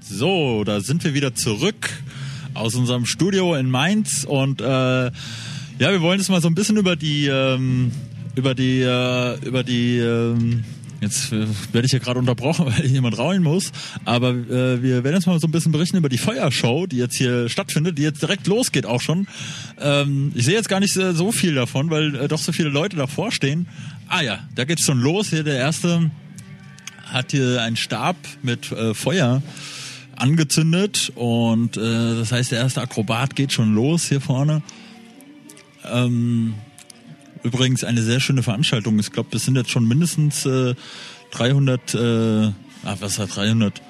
So, da sind wir wieder zurück aus unserem Studio in Mainz und äh, ja, wir wollen jetzt mal so ein bisschen über die ähm, über die äh, über die ähm, Jetzt äh, werde ich ja gerade unterbrochen, weil jemand rauen muss. Aber äh, wir werden jetzt mal so ein bisschen berichten über die Feuershow, die jetzt hier stattfindet, die jetzt direkt losgeht auch schon. Ähm, ich sehe jetzt gar nicht äh, so viel davon, weil äh, doch so viele Leute davor stehen. Ah ja, da geht's schon los. Hier der erste hat hier einen Stab mit äh, Feuer angezündet und äh, das heißt, der erste Akrobat geht schon los hier vorne. Ähm, übrigens eine sehr schöne Veranstaltung. Ich glaube, das sind jetzt schon mindestens äh, 300, äh, ah, was hat 300?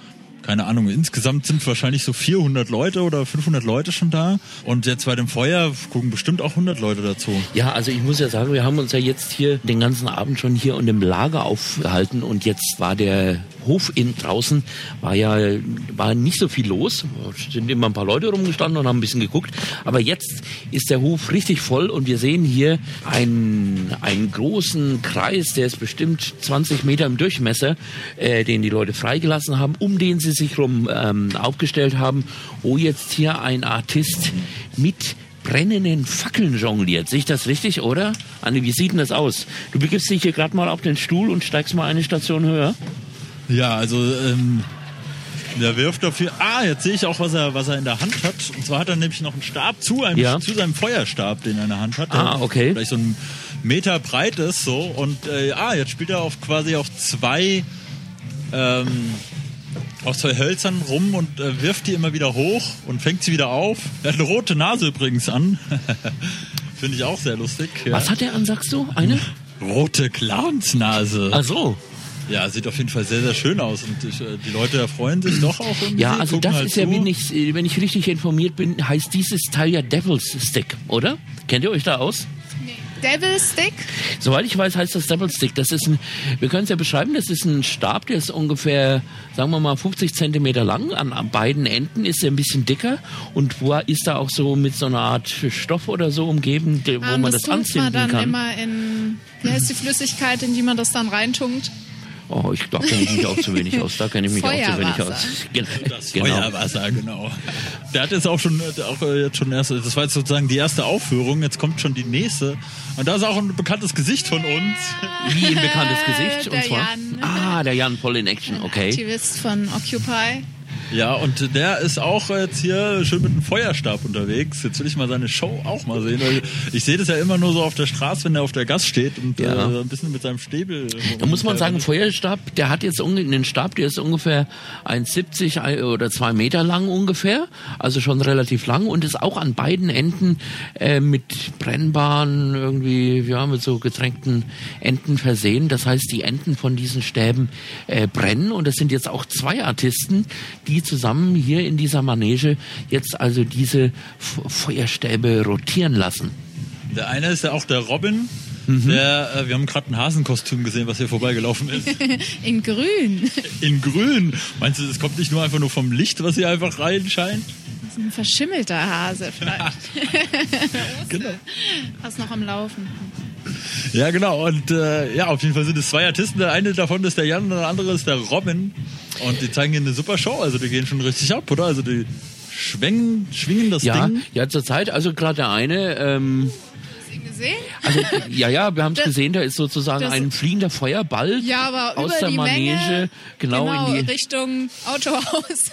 Keine Ahnung, insgesamt sind wahrscheinlich so 400 Leute oder 500 Leute schon da. Und jetzt bei dem Feuer gucken bestimmt auch 100 Leute dazu. Ja, also ich muss ja sagen, wir haben uns ja jetzt hier den ganzen Abend schon hier in dem Lager aufgehalten und jetzt war der Hof in draußen, war ja war nicht so viel los. Sind immer ein paar Leute rumgestanden und haben ein bisschen geguckt. Aber jetzt ist der Hof richtig voll und wir sehen hier einen, einen großen Kreis, der ist bestimmt 20 Meter im Durchmesser, äh, den die Leute freigelassen haben, um den sie sich rum ähm, aufgestellt haben, wo jetzt hier ein Artist mit brennenden Fackeln jongliert. Sehe ich das richtig, oder? Anni, wie sieht denn das aus? Du begibst dich hier gerade mal auf den Stuhl und steigst mal eine Station höher. Ja, also ähm, der wirft dafür. Ah, jetzt sehe ich auch, was er, was er in der Hand hat. Und zwar hat er nämlich noch einen Stab zu, einem, Ja. zu seinem Feuerstab, den er in der Hand hat. Ah, Der okay. Vielleicht so ein Meter breit ist so. Und äh, ah, jetzt spielt er auf quasi auf zwei ähm, auf zwei Hölzern rum und äh, wirft die immer wieder hoch und fängt sie wieder auf. Er hat eine rote Nase übrigens an. Finde ich auch sehr lustig. Ja. Was hat er an, sagst du? Eine? Rote Clownsnase. Ach so. Ja, sieht auf jeden Fall sehr, sehr schön aus und äh, die Leute erfreuen sich doch auch irgendwie. Ja, also das halt ist ja, zu. wenn ich, äh, wenn ich richtig informiert bin, heißt dieses Teil ja Devil's Stick, oder? Kennt ihr euch da aus? Devil Stick? Soweit ich weiß, heißt das Devil Stick. Das ist ein, wir können es ja beschreiben, das ist ein Stab, der ist ungefähr, sagen wir mal, 50 Zentimeter lang. An, an beiden Enden ist er ein bisschen dicker und wo ist da auch so mit so einer Art Stoff oder so umgeben, wo Ah, man das das, man anzünden dann kann. immer in, wie heißt die Flüssigkeit, in die man das dann reintunkt? Oh, ich da kenne ich mich auch zu wenig aus. Da kenne ich mich auch zu wenig aus. Gen Das genau. Feuerwasser, genau. Der hat jetzt auch schon, äh, auch äh, jetzt schon erst, das war jetzt sozusagen die erste Aufführung, jetzt kommt schon die nächste. Und da ist auch ein bekanntes Gesicht von uns. Wie ein bekanntes Gesicht. der und zwar? Jan. Ah, der Jan voll in Action, okay. Aktivist von Occupy. Ja, und der ist auch jetzt hier schön mit einem Feuerstab unterwegs. Jetzt will ich mal seine Show auch mal sehen. Ich sehe das ja immer nur so auf der Straße, wenn er auf der Gas steht und Ja. äh, ein bisschen mit seinem Stäbel. Da muss man sagen, Feuerstab, der hat jetzt einen Stab, der ist ungefähr 1,70 ein- oder zwei Meter lang ungefähr, also schon relativ lang und ist auch an beiden Enden äh, mit brennbaren irgendwie, ja, mit so getränkten Enden versehen. Das heißt, die Enden von diesen Stäben äh, brennen und es sind jetzt auch zwei Artisten, die zusammen hier in dieser Manege jetzt also diese F Feuerstäbe rotieren lassen. Der eine ist ja auch der Robin. Mhm. Der, äh, wir haben gerade ein Hasenkostüm gesehen, was hier vorbeigelaufen ist. In grün. In grün. Meinst du, das kommt nicht nur einfach nur vom Licht, was hier einfach reinscheint? Das ist ein verschimmelter Hase vielleicht. Genau. Was noch am Laufen. Ja, genau. Und äh, ja, auf jeden Fall sind es zwei Artisten. Der eine davon ist der Jan und der andere ist der Robin. Und die zeigen hier eine super Show. Also die gehen schon richtig ab, oder? Also die schwingen, schwingen das Ja, Ding. ja, zurzeit, also gerade der eine, ähm, Hast du ihn gesehen? Also, ja, ja, wir haben es gesehen, da ist sozusagen das- ein fliegender Feuerball Ja, aber aus über der die Manege, Menge, genau, in die. Richtung Autohaus.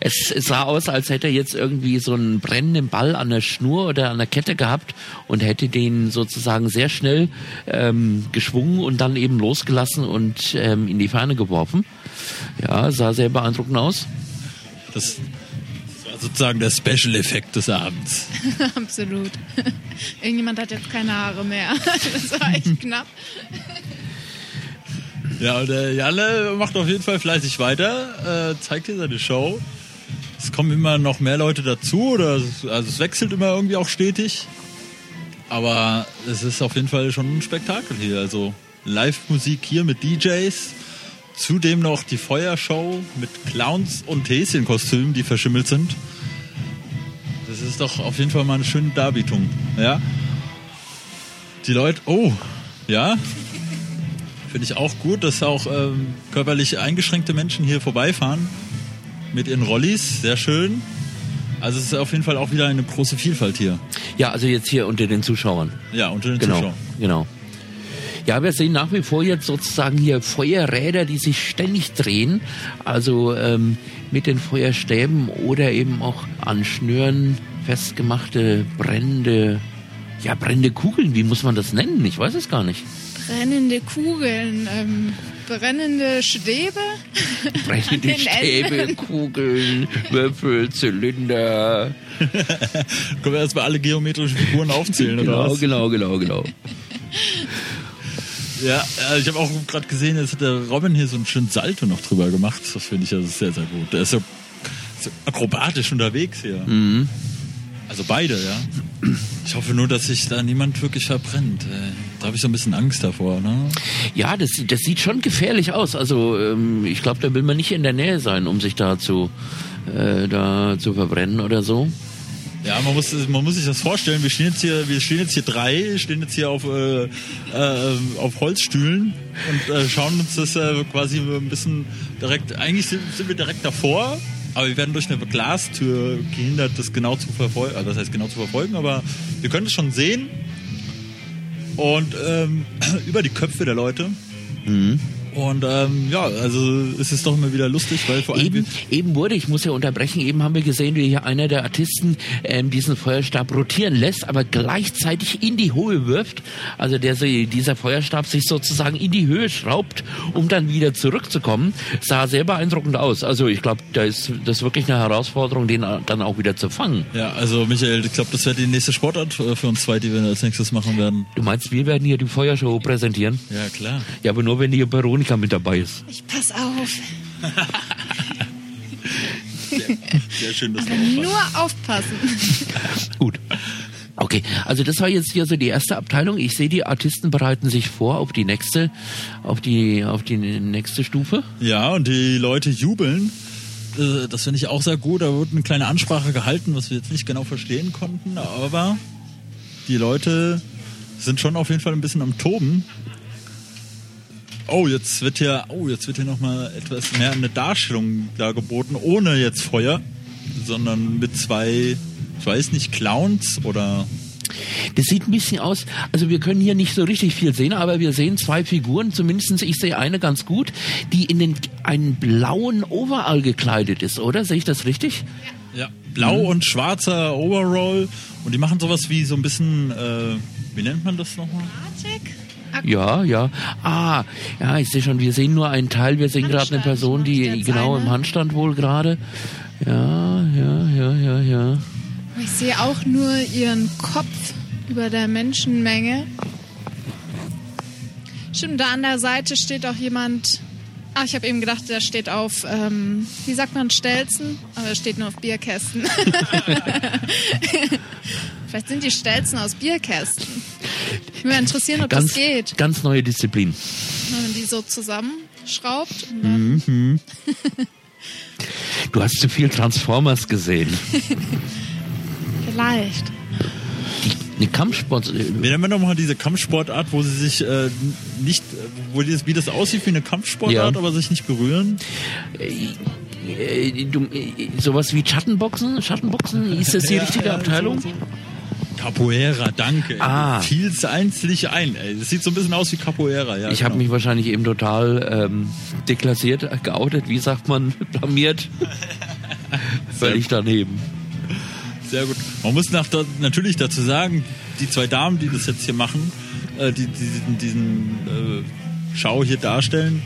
Es, es sah aus, als hätte er jetzt irgendwie so einen brennenden Ball an der Schnur oder an der Kette gehabt und hätte den sozusagen sehr schnell ähm, geschwungen und dann eben losgelassen und ähm, in die Ferne geworfen. Ja, sah sehr beeindruckend aus. Das, das war sozusagen der Special-Effekt des Abends. Absolut. Irgendjemand hat jetzt keine Haare mehr. Das war echt knapp. Ja, und der Janne macht auf jeden Fall fleißig weiter, äh, zeigt hier seine Show. Es kommen immer noch mehr Leute dazu, oder es, also es wechselt immer irgendwie auch stetig. Aber es ist auf jeden Fall schon ein Spektakel hier. Also Live-Musik hier mit DJs, zudem noch die Feuershow mit Clowns und Häschenkostümen, die verschimmelt sind. Das ist doch auf jeden Fall mal eine schöne Darbietung. Ja. Die Leute, oh, ja, Finde ich auch gut, dass auch ähm, körperlich eingeschränkte Menschen hier vorbeifahren mit ihren Rollis. Sehr schön. Also es ist auf jeden Fall auch wieder eine große Vielfalt hier. Ja, also jetzt hier unter den Zuschauern. Ja, unter den Genau, Zuschauern. genau. Ja, wir sehen nach wie vor jetzt sozusagen hier Feuerräder, die sich ständig drehen. Also ähm, mit den Feuerstäben oder eben auch an Schnüren festgemachte brennende, ja, brennende Kugeln. Wie muss man das nennen? Ich weiß es gar nicht. Brennende Kugeln, ähm, brennende Stäbe. Brennende den Stäbe. Kugeln, Würfel, Zylinder. Können wir erstmal alle geometrischen Figuren aufzählen, oder Genau, was? genau, genau, genau. Ja, äh, ich habe auch gerade gesehen, jetzt hat der Robin hier so einen schönen Salto noch drüber gemacht. Das finde ich also sehr, sehr gut. Der ist so, so akrobatisch unterwegs hier. Mhm. Also beide, ja. Ich hoffe nur, dass sich da niemand wirklich verbrennt. Äh, Da habe ich so ein bisschen Angst davor. Ne? Ja, das, das sieht schon gefährlich aus. Also ähm, ich glaube, da will man nicht in der Nähe sein, um sich da zu, äh, da zu verbrennen oder so. Ja, man muss, man muss sich das vorstellen. Wir stehen jetzt hier, wir stehen jetzt hier drei, stehen jetzt hier auf, äh, äh, auf Holzstühlen und äh, schauen uns das äh, quasi ein bisschen direkt. Eigentlich sind, sind wir direkt davor, aber wir werden durch eine Glastür gehindert, das genau zu verfolgen. Also das heißt genau zu verfolgen, aber wir können es schon sehen. Und ähm, über die Köpfe der Leute. Und ähm, ja, also es ist doch immer wieder lustig, weil vor allem Eben, eben wurde, ich muss ja unterbrechen, eben haben wir gesehen, wie hier einer der Artisten ähm, diesen Feuerstab rotieren lässt, aber gleichzeitig in die Höhe wirft. Also der, dieser Feuerstab sich sozusagen in die Höhe schraubt, um dann wieder zurückzukommen. Sah sehr beeindruckend aus. Also ich glaube, da ist das wirklich eine Herausforderung, den dann auch wieder zu fangen. Ja, also Michael, ich glaube, das wäre die nächste Sportart äh, für uns zwei, die wir als nächstes machen werden. Du meinst, wir werden hier die Feuershow präsentieren? Ja, klar. Ja, aber nur wenn die Veronika mit dabei ist. Ich pass auf. Sehr schön, dass du Aber aufpasst. nur aufpassen. Gut. Okay, also das war jetzt hier so die erste Abteilung. Ich sehe, die Artisten bereiten sich vor auf die nächste, auf die, auf die nächste Stufe. Ja, und die Leute jubeln. Äh, Das finde ich auch sehr gut. Da wurde eine kleine Ansprache gehalten, was wir jetzt nicht genau verstehen konnten, aber die Leute sind schon auf jeden Fall ein bisschen am Toben. Oh, jetzt wird hier, oh, jetzt wird hier nochmal etwas mehr eine Darstellung dargeboten, ohne jetzt Feuer, sondern mit zwei, ich weiß nicht, Clowns oder Das sieht ein bisschen aus, also wir können hier nicht so richtig viel sehen, aber wir sehen zwei Figuren, zumindest ich sehe eine ganz gut, die in den, einen blauen Overall gekleidet ist, oder? Sehe ich das richtig? Ja, blau und schwarzer Overall und die machen sowas wie so ein bisschen, äh, wie nennt man das nochmal? Artik? Ja, ja. Ah, ja, ich sehe schon, wir sehen nur einen Teil, wir sehen gerade eine Person, die genau eine. im Handstand wohl gerade. Ja, ja, ja, ja, ja. Ich sehe auch nur ihren Kopf über der Menschenmenge. Stimmt, da an der Seite steht auch jemand. Ah, ich habe eben gedacht, der steht auf, ähm, wie sagt man, Stelzen? Aber er steht nur auf Bierkästen. Vielleicht sind die Stelzen aus Bierkästen. Ich würde mich interessieren, ob Ganz, das geht. ganz neue Disziplin. Wenn man die so zusammenschraubt. Und dann, Du hast zu viel Transformers gesehen. Vielleicht. Eine Kampfsport. Wie nennen wir nochmal diese Kampfsportart, wo sie sich äh, nicht, wo die, wie das aussieht wie eine Kampfsportart, Ja. aber sich nicht berühren? Äh, du, äh, sowas wie Schattenboxen? Schattenboxen? Ist das die Ja, richtige ja, Abteilung? so- so. Capoeira, danke. Ah. Fiel's einzig ein. Ey. Das sieht so ein bisschen aus wie Capoeira. Ja, Ich habe genau. mich wahrscheinlich eben total ähm, deklassiert, geoutet, wie sagt man, blamiert. Völlig daneben. Sehr gut. Man muss nach, natürlich dazu sagen, die zwei Damen, die das jetzt hier machen, äh, die, die diesen, diesen äh, Schau hier darstellen,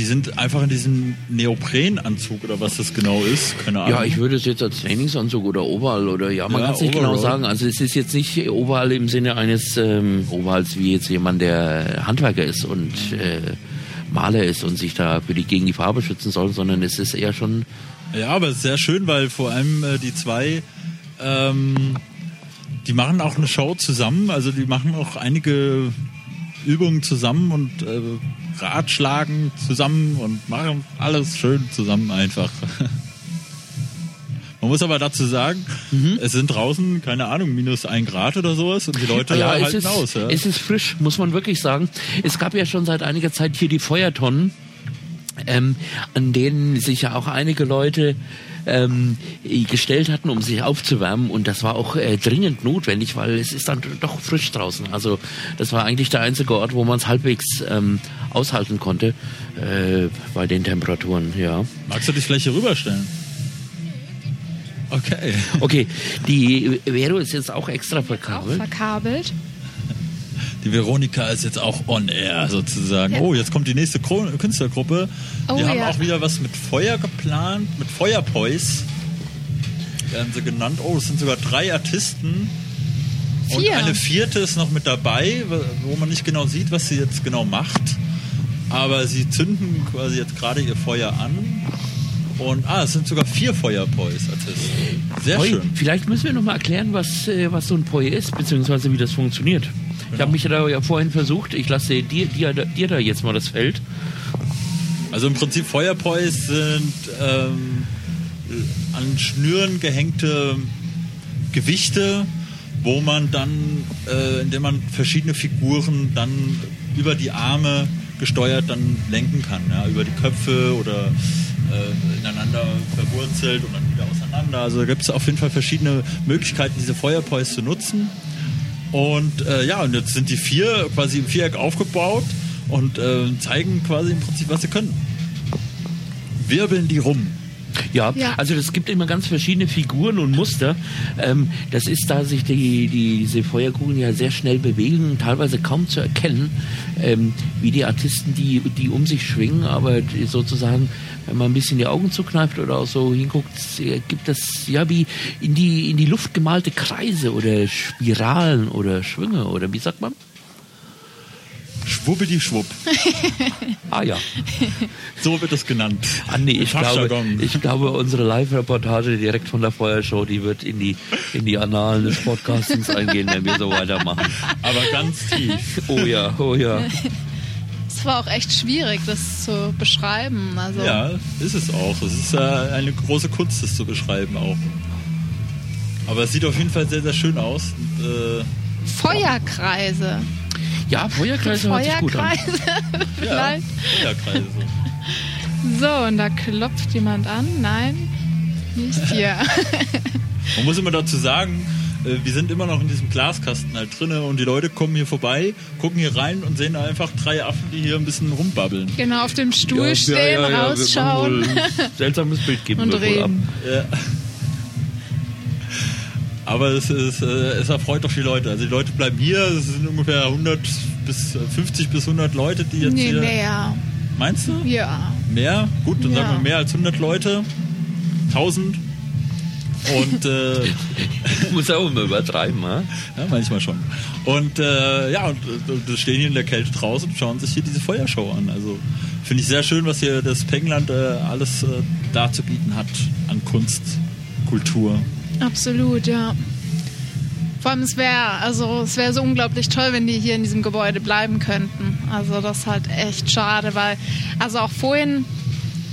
die sind einfach in diesem Neoprenanzug oder was das genau ist. Keine Ahnung. Ja, ich würde es jetzt als Trainingsanzug oder Overall oder ja, man Ja, kann es nicht genau sagen. Also es ist jetzt nicht Overall im Sinne eines ähm, Overalls wie jetzt jemand, der Handwerker ist und äh, Maler ist und sich da für die gegen die Farbe schützen soll, sondern es ist eher schon Ja, aber es ist sehr schön, weil vor allem äh, die zwei, ähm, die machen auch eine Show zusammen. Also die machen auch einige Übungen zusammen und äh, Ratschlagen zusammen und machen alles schön zusammen einfach. Man muss aber dazu sagen, Mhm. es sind draußen, keine Ahnung, minus ein Grad oder sowas und die Leute Ja, es halten ist, aus. Ja. es ist frisch, muss man wirklich sagen. Es gab ja schon seit einiger Zeit hier die Feuertonnen, ähm, an denen sich ja auch einige Leute ähm, gestellt hatten, um sich aufzuwärmen und das war auch äh, dringend notwendig, weil es ist dann doch frisch draußen. Also das war eigentlich der einzige Ort, wo man es halbwegs ähm, aushalten konnte äh, bei den Temperaturen. Ja. Magst du dich vielleicht hier rüberstellen? Okay. Okay, die Vero ist jetzt auch extra Auch verkabelt. Die Veronika ist jetzt auch on air sozusagen. Ja. Oh, jetzt kommt die nächste Kro Künstlergruppe. Oh, die haben ja. auch wieder was mit Feuer geplant, mit Feuerpois. Werden sie genannt. Oh, es sind sogar drei Artisten. Und Vier. eine vierte ist noch mit dabei, wo man nicht genau sieht, was sie jetzt genau macht. Aber sie zünden quasi jetzt gerade ihr Feuer an. Und ah, es sind sogar vier Feuerpois-Artisten. Sehr Poi, schön. Vielleicht müssen wir noch mal erklären, was, äh, was so ein Poi ist, beziehungsweise wie das funktioniert. Ich habe mich da ja vorhin versucht, ich lasse dir, dir, dir da jetzt mal das Feld. Also im Prinzip Feuerpois sind ähm, an Schnüren gehängte Gewichte, wo man dann, äh, indem man verschiedene Figuren dann über die Arme gesteuert dann lenken kann, ja, über die Köpfe oder äh, ineinander verwurzelt und dann wieder auseinander. Also da gibt es auf jeden Fall verschiedene Möglichkeiten, diese Feuerpois zu nutzen. Und äh, ja, und jetzt sind die vier quasi im Viereck aufgebaut und äh, zeigen quasi im Prinzip, was sie können. Wirbeln die rum. Ja, Ja. also es gibt immer ganz verschiedene Figuren und Muster. Ähm, das ist, da sich die, die, diese Feuerkugeln ja sehr schnell bewegen, teilweise kaum zu erkennen, ähm, wie die Artisten, die, die um sich schwingen, aber sozusagen, wenn man ein bisschen die Augen zukneift oder auch so hinguckt, äh, gibt es ja wie in die, in die Luft gemalte Kreise oder Spiralen oder Schwünge oder wie sagt man? Schwubbidi-schwupp. Ah ja. So wird es genannt. Ah, nee, ich glaube, ich glaube, unsere Live-Reportage direkt von der Feuershow, die wird in die, in die Annalen des Podcastings eingehen, wenn wir so weitermachen. Aber ganz tief. Oh ja, oh ja. Es war auch echt schwierig, das zu beschreiben. Also Ja, ist es auch. Es ist äh, eine große Kunst, das zu beschreiben auch. Aber es sieht auf jeden Fall sehr, sehr schön aus. Und, äh, Feuerkreise. Ja, Feuerkreise hört sich gut an. Feuerkreise. ja, Vielleicht. Feuerkreise. So, und da klopft jemand an. Nein, nicht hier. Man muss immer dazu sagen, äh, wir sind immer noch in diesem Glaskasten halt drinne und die Leute kommen hier vorbei, gucken hier rein und sehen da einfach drei Affen, die hier ein bisschen rumbabbeln. genau, auf dem Stuhl stehen, rausschauen Wird man wohl ein seltsames Bild geben und wir wohl ab. reden. Ja. Aber es, ist, äh, es erfreut doch die Leute. Also die Leute bleiben hier. Es sind ungefähr 100 bis äh, 50 bis 100 Leute, die jetzt Nee, hier. mehr. Meinst du? Ja. Mehr? Gut, dann Ja. sagen wir mehr als 100 Leute. 1000. Und äh, Muss auch immer übertreiben, ha? ja, manchmal schon. Und äh, ja, und, und, und stehen hier in der Kälte draußen und schauen sich hier diese Feuershow an. Also finde ich sehr schön, was hier das Pengland äh, alles äh, da zu bieten hat an Kunst, Kultur. Absolut, ja. Vor allem es wäre, also es wäre so unglaublich toll, wenn die hier in diesem Gebäude bleiben könnten. Also das ist halt echt schade, weil also auch vorhin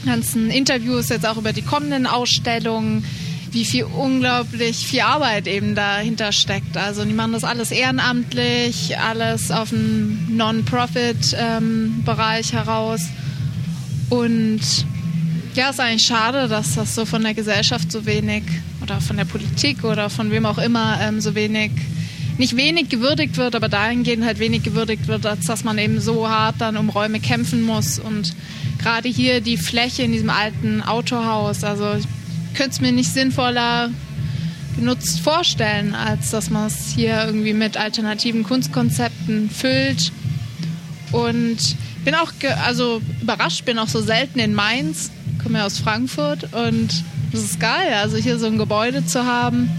ganzen Interviews jetzt auch über die kommenden Ausstellungen, wie viel unglaublich viel Arbeit eben dahinter steckt. Also die machen das alles ehrenamtlich, alles auf dem Non-Profit-Bereich heraus. Und ja, ist eigentlich schade, dass das so von der Gesellschaft so wenig oder von der Politik oder von wem auch immer ähm, so wenig, nicht wenig gewürdigt wird, aber dahingehend halt wenig gewürdigt wird, als dass man eben so hart dann um Räume kämpfen muss. Und gerade hier die Fläche in diesem alten Autohaus, also ich könnte es mir nicht sinnvoller genutzt vorstellen, als dass man es hier irgendwie mit alternativen Kunstkonzepten füllt. Und bin auch also überrascht, bin auch so selten in Mainz, komme ja aus Frankfurt und das ist geil, also hier so ein Gebäude zu haben.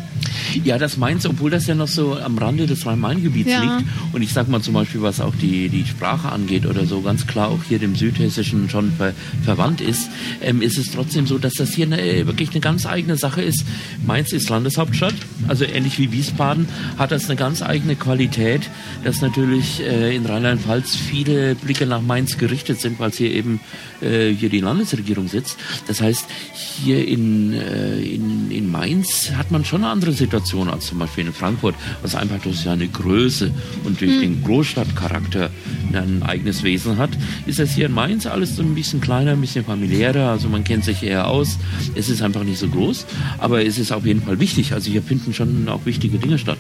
Ja, das Mainz, obwohl das ja noch so am Rande des Rhein-Main-Gebiets Ja. liegt. Und ich sag mal zum Beispiel, was auch die, die Sprache angeht oder so, ganz klar auch hier dem Südhessischen schon ver, verwandt ist, ähm, ist es trotzdem so, dass das hier eine, äh, wirklich eine ganz eigene Sache ist. Mainz ist Landeshauptstadt, also ähnlich wie Wiesbaden, hat das eine ganz eigene Qualität, dass natürlich äh, in Rheinland-Pfalz viele Blicke nach Mainz gerichtet sind, weil es hier eben äh, hier die Landesregierung sitzt. Das heißt, hier in, äh, in, in Mainz hat man schon eine andere Situation als zum Beispiel in Frankfurt, was einfach durch seine Größe und durch den Großstadtcharakter ein eigenes Wesen hat. Ist das hier in Mainz alles so ein bisschen kleiner, ein bisschen familiärer, also man kennt sich eher aus. Es ist einfach nicht so groß, aber es ist auf jeden Fall wichtig. Also hier finden schon auch wichtige Dinge statt.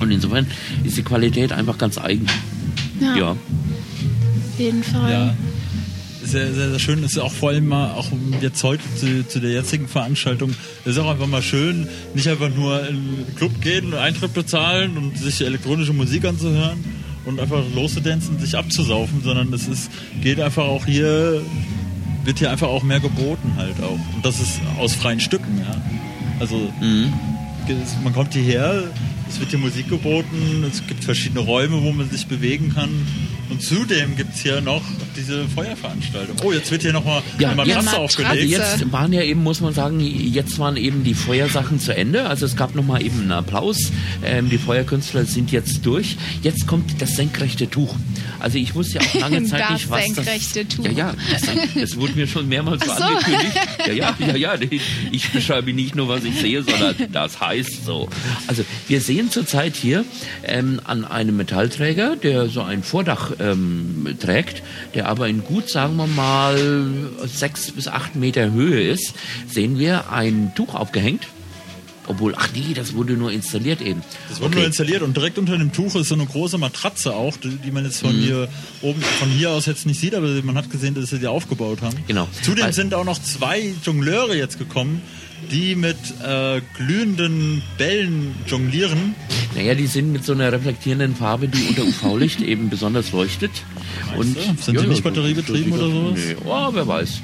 Und insofern ist die Qualität einfach ganz eigen. Ja, Ja. auf jeden Fall. Ja. Sehr, sehr, sehr schön. Ist auch vor allem mal, auch jetzt heute zu, zu der jetzigen Veranstaltung, ist auch einfach mal schön, nicht einfach nur in den Club gehen und Eintritt bezahlen und sich elektronische Musik anzuhören und einfach loszudancen, sich abzusaufen, sondern es ist, geht einfach auch hier, wird hier einfach auch mehr geboten halt auch. Und das ist aus freien Stücken, ja. Also, es- man kommt hierher, es wird hier Musik geboten, es gibt verschiedene Räume, wo man sich bewegen kann. Und zudem gibt es hier noch diese Feuerveranstaltung. Oh, jetzt wird hier nochmal Ja, eine Matratze Matratze. Also aufgelegt. jetzt waren ja eben, muss man sagen, jetzt waren eben die Feuersachen zu Ende. Also es gab nochmal eben einen Applaus. Ähm, die Feuerkünstler sind jetzt durch. Jetzt kommt das senkrechte Tuch. Also ich wusste ja auch lange Zeit Das nicht, was senkrechte das... Tuch. Ja, ja, das, das wurde mir schon mehrmals so angekündigt. Ja, ja, ja, ja. Ich, ich beschreibe nicht nur, was ich sehe, sondern das heißt so. Also wir sehen zurzeit hier ähm, an einem Metallträger, der so ein Vordach ähm, trägt, der aber in gut, sagen wir mal, sechs bis acht Meter Höhe ist, sehen wir ein Tuch aufgehängt. Obwohl, ach nee, das wurde nur installiert eben. Das wurde nur installiert und direkt unter dem Tuch ist so eine große Matratze auch, die, die man jetzt Mhm. von hier oben, von hier aus jetzt nicht sieht, aber man hat gesehen, dass sie die aufgebaut haben. Genau. Zudem Weil- sind auch noch zwei Jongleure jetzt gekommen, die mit äh, glühenden Bällen jonglieren. Naja, die sind mit so einer reflektierenden Farbe, die unter UV-Licht eben besonders leuchtet. Und du? Sind die nicht batteriebetrieben oder sowas? Nee, oh, wer weiß.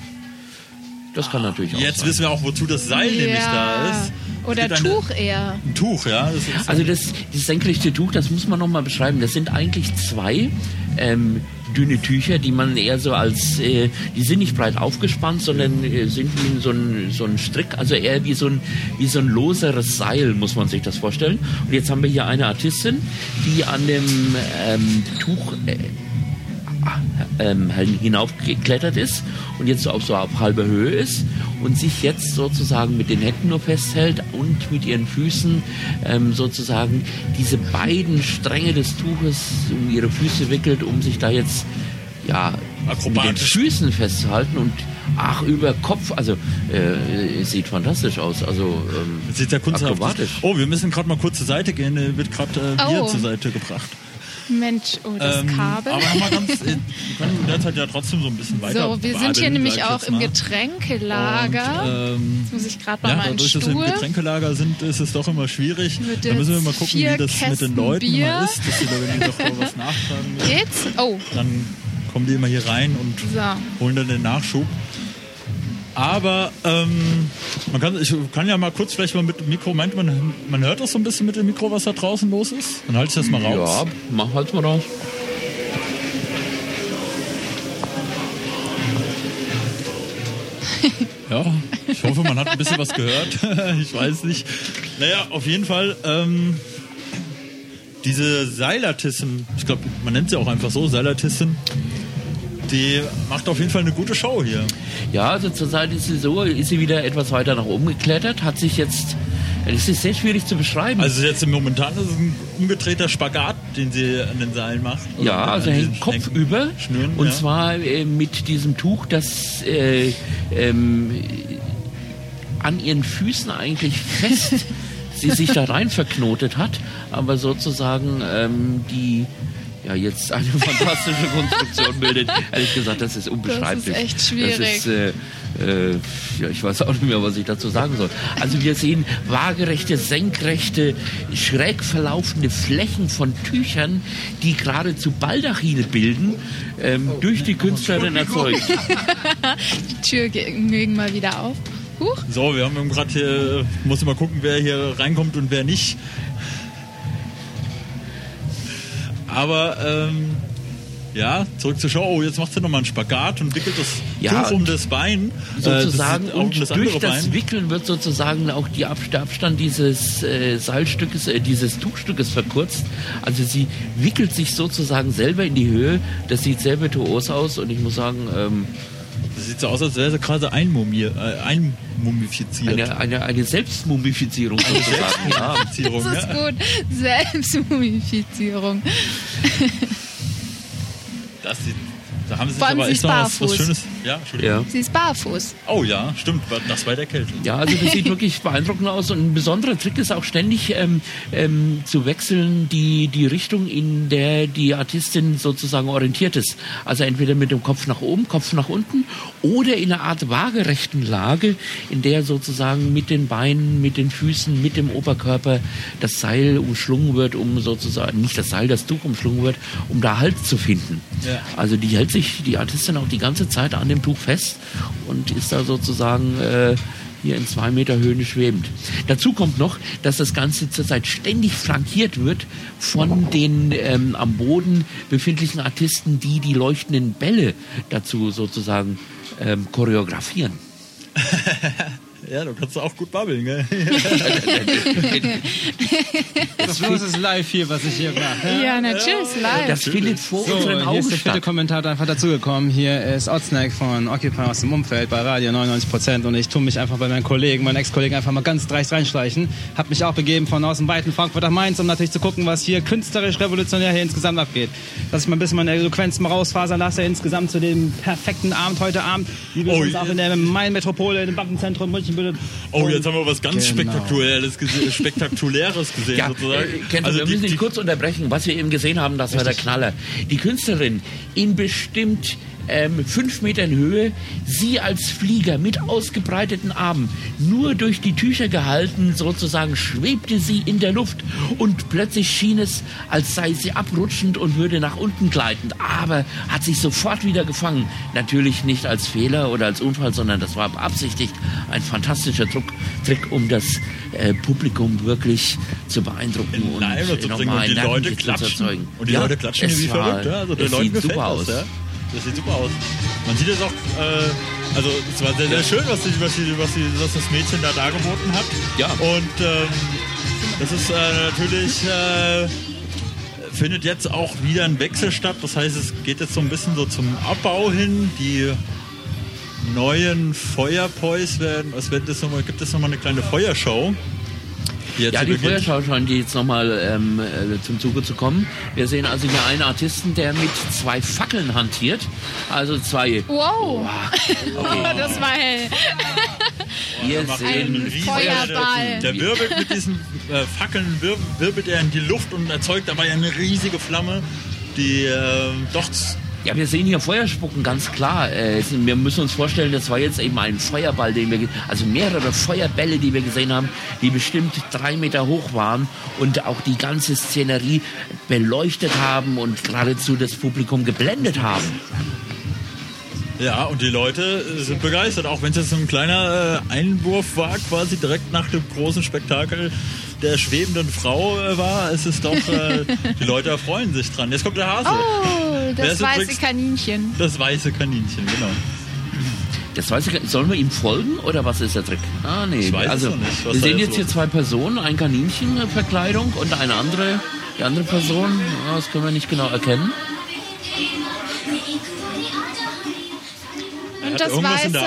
Das kann natürlich auch Jetzt sein. wissen wir auch, wozu das Seil nämlich da ist. Oder eine- Tuch eher. Ein Tuch, ja. Das ist Also das, das senkrechte Tuch, das muss man nochmal beschreiben. Das sind eigentlich zwei ähm, dünne Tücher, die man eher so als, äh, die sind nicht breit aufgespannt, sondern äh, sind wie so ein, so ein Strick, also eher wie so ein, wie so ein loseres Seil, muss man sich das vorstellen. Und jetzt haben wir hier eine Artistin, die an dem ähm, Tuch äh, ähm, hinaufgeklettert ist und jetzt so auf so auf halber Höhe ist und sich jetzt sozusagen mit den Händen nur festhält und mit ihren Füßen ähm, sozusagen diese beiden Stränge des Tuches um ihre Füße wickelt, um sich da jetzt ja mit den. Füßen festzuhalten und ach über Kopf, also äh, sieht fantastisch aus, also ähm, sieht ja kunsthaft aus. akrobatisch. Oh, wir müssen gerade mal kurz zur Seite gehen. Wird gerade äh, Bier Oh. zur Seite gebracht. Mensch, oh, das Ähm, Kabel. Aber nochmal ganz, wir können derzeit ja trotzdem so ein bisschen weiter. So, wir sind hier nämlich auch im mal. Getränkelager. Und, ähm, Jetzt muss ich gerade mal ja, meinen dadurch, dass wir im Stuhl. Getränkelager sind, ist es doch immer schwierig. Da müssen wir mal gucken, wie das mit den Kästen Leuten Bier. ist, dass sie da, die doch mal was nachfragen müssen, Geht's? Oh, dann kommen die immer hier rein und so. holen dann den Nachschub. Aber ähm, man kann, ich kann ja mal kurz vielleicht mal mit dem Mikro, meint man, man hört das so ein bisschen mit dem Mikro, was da draußen los ist? Dann halte ich das mal raus. Ja, mach halt mal raus. Ja, ich hoffe, man hat ein bisschen was gehört. ich weiß nicht. Naja, auf jeden Fall, ähm, diese Seilartissin, ich glaube, man nennt sie auch einfach so, Seilartissin, die macht auf jeden Fall eine gute Show hier. Ja, also zurzeit ist sie so, ist sie wieder etwas weiter nach oben geklettert, hat sich jetzt, es ist sehr schwierig zu beschreiben. Also jetzt momentan ist es ein umgedrehter Spagat, den sie an den Seilen macht. Ja, also hängt Kopf Schneken- über Schnüren, und ja. zwar äh, mit diesem Tuch, das äh, ähm, an ihren Füßen eigentlich fest sie sich da rein verknotet hat, aber sozusagen ähm, die ja jetzt eine fantastische Konstruktion bildet. Ehrlich gesagt, das ist unbeschreiblich. echt schwierig. Das ist, äh, äh, ja, ich weiß auch nicht mehr, was ich dazu sagen soll. Also wir sehen waagerechte, senkrechte, schräg verlaufende Flächen von Tüchern, die geradezu Baldachine bilden, ähm, durch die Künstlerin erzeugt. Die Tür ge- ging mal wieder auf. Huch. So, wir haben gerade hier, muss mal gucken, wer hier reinkommt und wer nicht. Aber ähm, ja, zurück zur Show. Oh, jetzt macht sie nochmal einen Spagat und wickelt das Ja, Tuch um das Bein. sozusagen äh, das, und das durch das Bein. Wickeln wird sozusagen auch die Ab der Abstand dieses äh, Seilstückes, äh, dieses Tuchstückes verkürzt. Also sie wickelt sich sozusagen selber in die Höhe. Das sieht sehr virtuos aus und ich muss sagen, ähm, Das sieht so aus, als wäre sie gerade einmumier, äh, einmumifiziert. eine, eine, eine Selbstmumifizierung sozusagen. ja. Mumifizierung, Das ist ja. gut. Selbstmumifizierung. Das sieht, da haben sie sich aber echt noch was, was. Schönes. Ja, Entschuldigung. Ja. Sie ist barfuß. Oh ja, stimmt, das war der Kälte. Ja, also das sieht wirklich beeindruckend aus und ein besonderer Trick ist auch ständig ähm, ähm, zu wechseln die, die Richtung, in der die Artistin sozusagen orientiert ist. Also entweder mit dem Kopf nach oben, Kopf nach unten oder in einer Art waagerechten Lage, in der sozusagen mit den Beinen, mit den Füßen, mit dem Oberkörper das Seil umschlungen wird, um sozusagen, nicht das Seil, das Tuch umschlungen wird, um da Halt zu finden. Ja. Also die hält sich, die Artistin auch die ganze Zeit an dem Tuch fest und ist da sozusagen äh, hier in zwei Meter Höhe schwebend. Dazu kommt noch, dass das Ganze zurzeit ständig flankiert wird von den ähm, am Boden befindlichen Artisten, die die leuchtenden Bälle dazu sozusagen ähm, choreografieren. Ja, du kannst auch gut babbeln, gell? Das los ist live hier, was ich hier mache. Ja, natürlich, live. Das findet vor So, unseren hier ist Augen der vierte statt. Kommentator einfach dazugekommen. Hier ist Otsnack von Occupy aus dem Umfeld bei Radio 99% und ich tue mich einfach bei meinen Kollegen, meinen Ex-Kollegen einfach mal ganz dreist reinschleichen. Hab mich auch begeben von aus dem weiten Frankfurt nach Mainz, um natürlich zu gucken, was hier künstlerisch revolutionär hier insgesamt abgeht. Dass ich mal ein bisschen meine Eloquenz mal rausfasern lasse insgesamt zu dem perfekten Abend heute Abend, wie wir Oh, uns auch in der Main-Metropole, im Bankenzentrum München bildet. Oh, jetzt haben wir was ganz Genau. Spektakuläres, gese Spektakuläres gesehen, Ja, sozusagen. äh, also wir die, müssen die, dich kurz unterbrechen. Was wir eben gesehen haben, das war der Knaller. Die Künstlerin in bestimmt ähm, fünf Metern Höhe, sie als Flieger mit ausgebreiteten Armen, nur durch die Tücher gehalten, sozusagen schwebte sie in der Luft und plötzlich schien es, als sei sie abrutschend und würde nach unten gleiten, aber hat sich sofort wieder gefangen. Natürlich nicht als Fehler oder als Unfall, sondern das war beabsichtigt ein fantastischer Druck, Trick, um das äh, Publikum wirklich zu beeindrucken in und und die Leute klatschen. erzeugen. Und die Ja, Leute klatschen wie verrückt. Ja? Also den es Leuten sieht gefällt super das. aus. Ja? Das sieht super aus. Man sieht es auch, äh, also es war sehr, sehr schön, was, die, was, die, was, die, was das Mädchen da dargeboten hat. Ja. Und ähm, das ist äh, natürlich... Äh, findet jetzt auch wieder ein Wechsel statt. Das heißt, es geht jetzt so ein bisschen so zum Abbau hin. Die neuen Feuerpois werden, es wird jetzt noch mal, gibt es nochmal eine kleine Feuershow. Die Ja, hier die beginnt. Feuerschau scheint jetzt nochmal ähm, äh, zum Zuge zu kommen. Wir sehen also hier einen Artisten, der mit zwei Fackeln hantiert. Also zwei. Wow. Oh, das war hell. Wir macht sehen einen Ein riesigen- Feuerball. Der wirbelt mit diesen äh, Fackeln, wir, wirbelt er in die Luft und erzeugt dabei eine riesige Flamme, die äh, doch Ja, wir sehen hier Feuerspucken, ganz klar. Äh, wir müssen uns vorstellen, das war jetzt eben ein Feuerball, den wir, also mehrere Feuerbälle, die wir gesehen haben, die bestimmt drei Meter hoch waren und auch die ganze Szenerie beleuchtet haben und geradezu das Publikum geblendet haben. Ja, und die Leute äh, sind begeistert, auch wenn es jetzt so ein kleiner äh, Einwurf war, quasi direkt nach dem großen Spektakel der schwebenden Frau äh, war. Es ist doch, äh, die Leute erfreuen sich dran. Jetzt kommt der Hase. Oh, Das ist weiße Kaninchen. Das weiße Kaninchen, genau. Das weiß ich gar nicht. Sollen wir ihm folgen oder was ist der Trick? Ah, nee. Ich weiß es also, wir sehen jetzt hier los ist. zwei Personen, ein Kaninchenverkleidung und eine andere, die andere Person, ah, das können wir nicht genau erkennen. Er Und das weiße.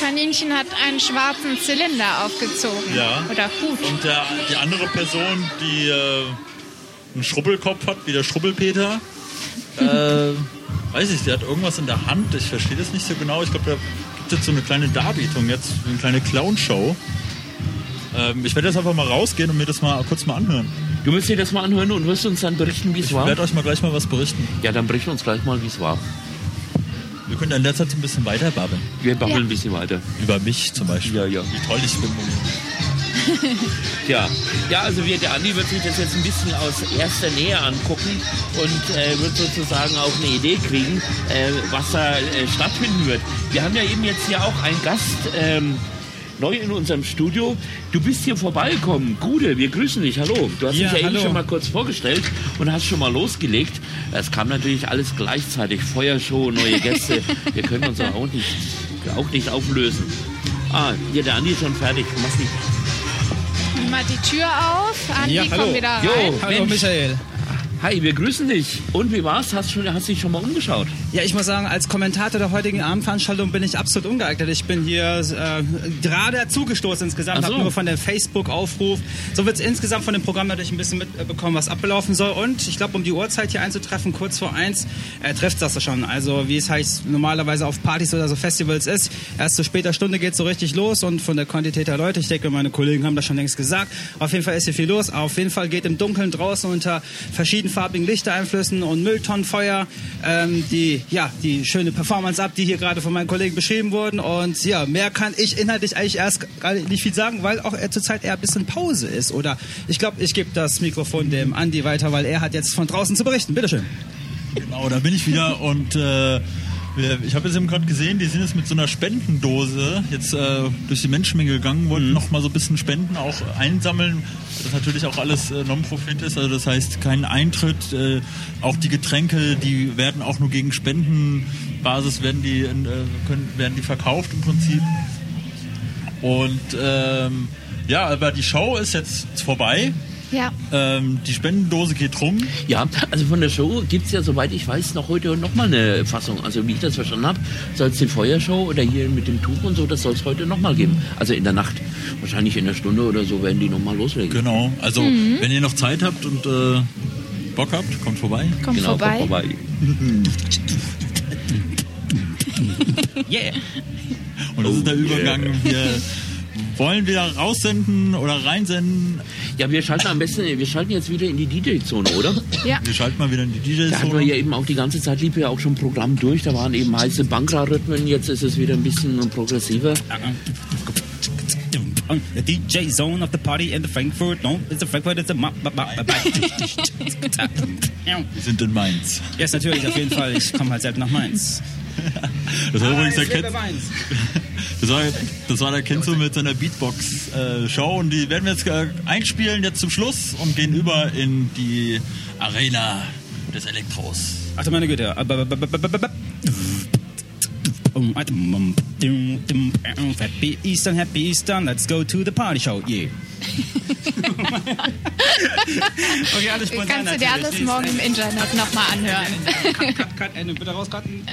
Kaninchen hat einen schwarzen Zylinder aufgezogen. Ja. Oder Hut. Und der, die andere Person, die äh, einen Schrubbelkopf hat, wie der Schrubbelpeter, äh, weiß ich, der hat irgendwas in der Hand. Ich verstehe das nicht so genau. Ich glaube, da gibt es so eine kleine Darbietung jetzt, eine kleine Clownshow. Ähm, ich werde jetzt einfach mal rausgehen und mir das mal kurz mal anhören. Du wirst dir das mal anhören und wirst uns dann berichten, wie es Ich war. werde euch mal gleich mal was berichten. Ja, dann berichten uns gleich mal, wie es war. Wir können in der Zeit ein bisschen weiter babbeln. Wir babbeln Ja. ein bisschen weiter. Über mich zum Beispiel. Ja, ja. Wie toll ich bin. Ja, ja also wir, der Andi wird sich das jetzt ein bisschen aus erster Nähe angucken und äh, wird sozusagen auch eine Idee kriegen, äh, was da äh, stattfinden wird. Wir haben ja eben jetzt hier auch einen Gast ähm, neu in unserem Studio. Du bist hier vorbeigekommen. Gude, wir grüßen dich. Hallo. Du hast Ja, dich ja eben hallo. schon mal kurz vorgestellt und hast schon mal losgelegt. Es kam natürlich alles gleichzeitig. Feuershow, neue Gäste. wir können uns auch nicht, auch nicht auflösen. Ah, hier der Andi ist schon fertig. Mach's nicht. Mal die Tür auf. Andi, Ja, komm wieder rein. Jo. Hallo Mensch. Michael. Hi, wir grüßen dich. Und wie war's? Hast du hast dich schon mal umgeschaut? Ja, ich muss sagen, als Kommentator der heutigen Abendveranstaltung bin ich absolut ungeeignet. Ich bin hier äh, gerade dazugestoßen insgesamt, so. habe nur von dem Facebook-Aufruf. So wird es insgesamt von dem Programm natürlich ein bisschen mitbekommen, was ablaufen soll. Und ich glaube, um die Uhrzeit hier einzutreffen, kurz vor eins, äh, trifft das schon. Also wie es heißt, normalerweise auf Partys oder so Festivals ist. Erst zu später Stunde geht so richtig los und von der Quantität der Leute, ich denke, meine Kollegen haben das schon längst gesagt, auf jeden Fall ist hier viel los. Auf jeden Fall geht im Dunkeln draußen unter verschiedenfarbigen Lichteinflüssen und Mülltonnenfeuer ähm, die, ja, die schöne Performance ab, die hier gerade von meinen Kollegen beschrieben wurden. Und ja, mehr kann ich inhaltlich eigentlich erst gar nicht viel sagen, weil auch zurzeit eher ein bisschen Pause ist. Oder ich glaube, ich gebe das Mikrofon dem Andi weiter, weil er hat jetzt von draußen zu berichten. Bitteschön. Genau, da bin ich wieder und äh, ich habe jetzt eben gerade gesehen, die sind jetzt mit so einer Spendendose jetzt äh, durch die Menschenmenge gegangen, wollten Mhm. noch mal so ein bisschen Spenden auch einsammeln, das natürlich auch alles äh, Non-Profit ist, also das heißt kein Eintritt, äh, auch die Getränke, die werden auch nur gegen Spendenbasis werden die, äh, können, werden die verkauft im Prinzip. Und ähm, ja, aber die Show ist jetzt vorbei. Ja. Ähm, die Spendendose geht rum. Ja, also von der Show gibt's ja, soweit ich weiß, noch heute noch mal eine Fassung. Also wie ich das verstanden habe, soll es die Feuershow oder hier mit dem Tuch und so, das soll es heute noch mal geben. Also in der Nacht. Wahrscheinlich in der Stunde oder so werden die noch mal loslegen. Genau. Also Mhm. wenn ihr noch Zeit habt und äh, Bock habt, kommt vorbei. Komm Genau, vorbei. kommt vorbei. Yeah. Und das ist der Übergang. yeah. Wir wollen wieder raussenden oder reinsenden. Ja, wir schalten am besten, wir schalten jetzt wieder in die DJ-Zone, oder? Ja. Wir schalten mal wieder in die Da hatten wir DJ-Zone. ja eben auch die ganze Zeit lief ja auch schon Programm durch. Da waren eben heiße Bankra-Rhythmen. Jetzt ist es wieder ein bisschen progressiver. The DJ zone of the party in the Frankfurt. No, it's a Frankfurt, it's a ma ma ma ma Wir sind in Mainz. Yes, natürlich, auf jeden Fall. Ich komme halt selbst nach Mainz. Das war übrigens der Kenzo, das war, das war der Kenzo mit seiner Beatbox-Show. und die werden wir jetzt äh, einspielen jetzt zum Schluss und gehen über in die Arena des Elektros. Ach du meine Güte. Happy Eastern, Happy Eastern, let's go to the party show, yeah. okay, alles spontan Kannst du dir alles morgen im Internet nochmal anhören. Cut, cut, cut, Ende, bitte rauscutten.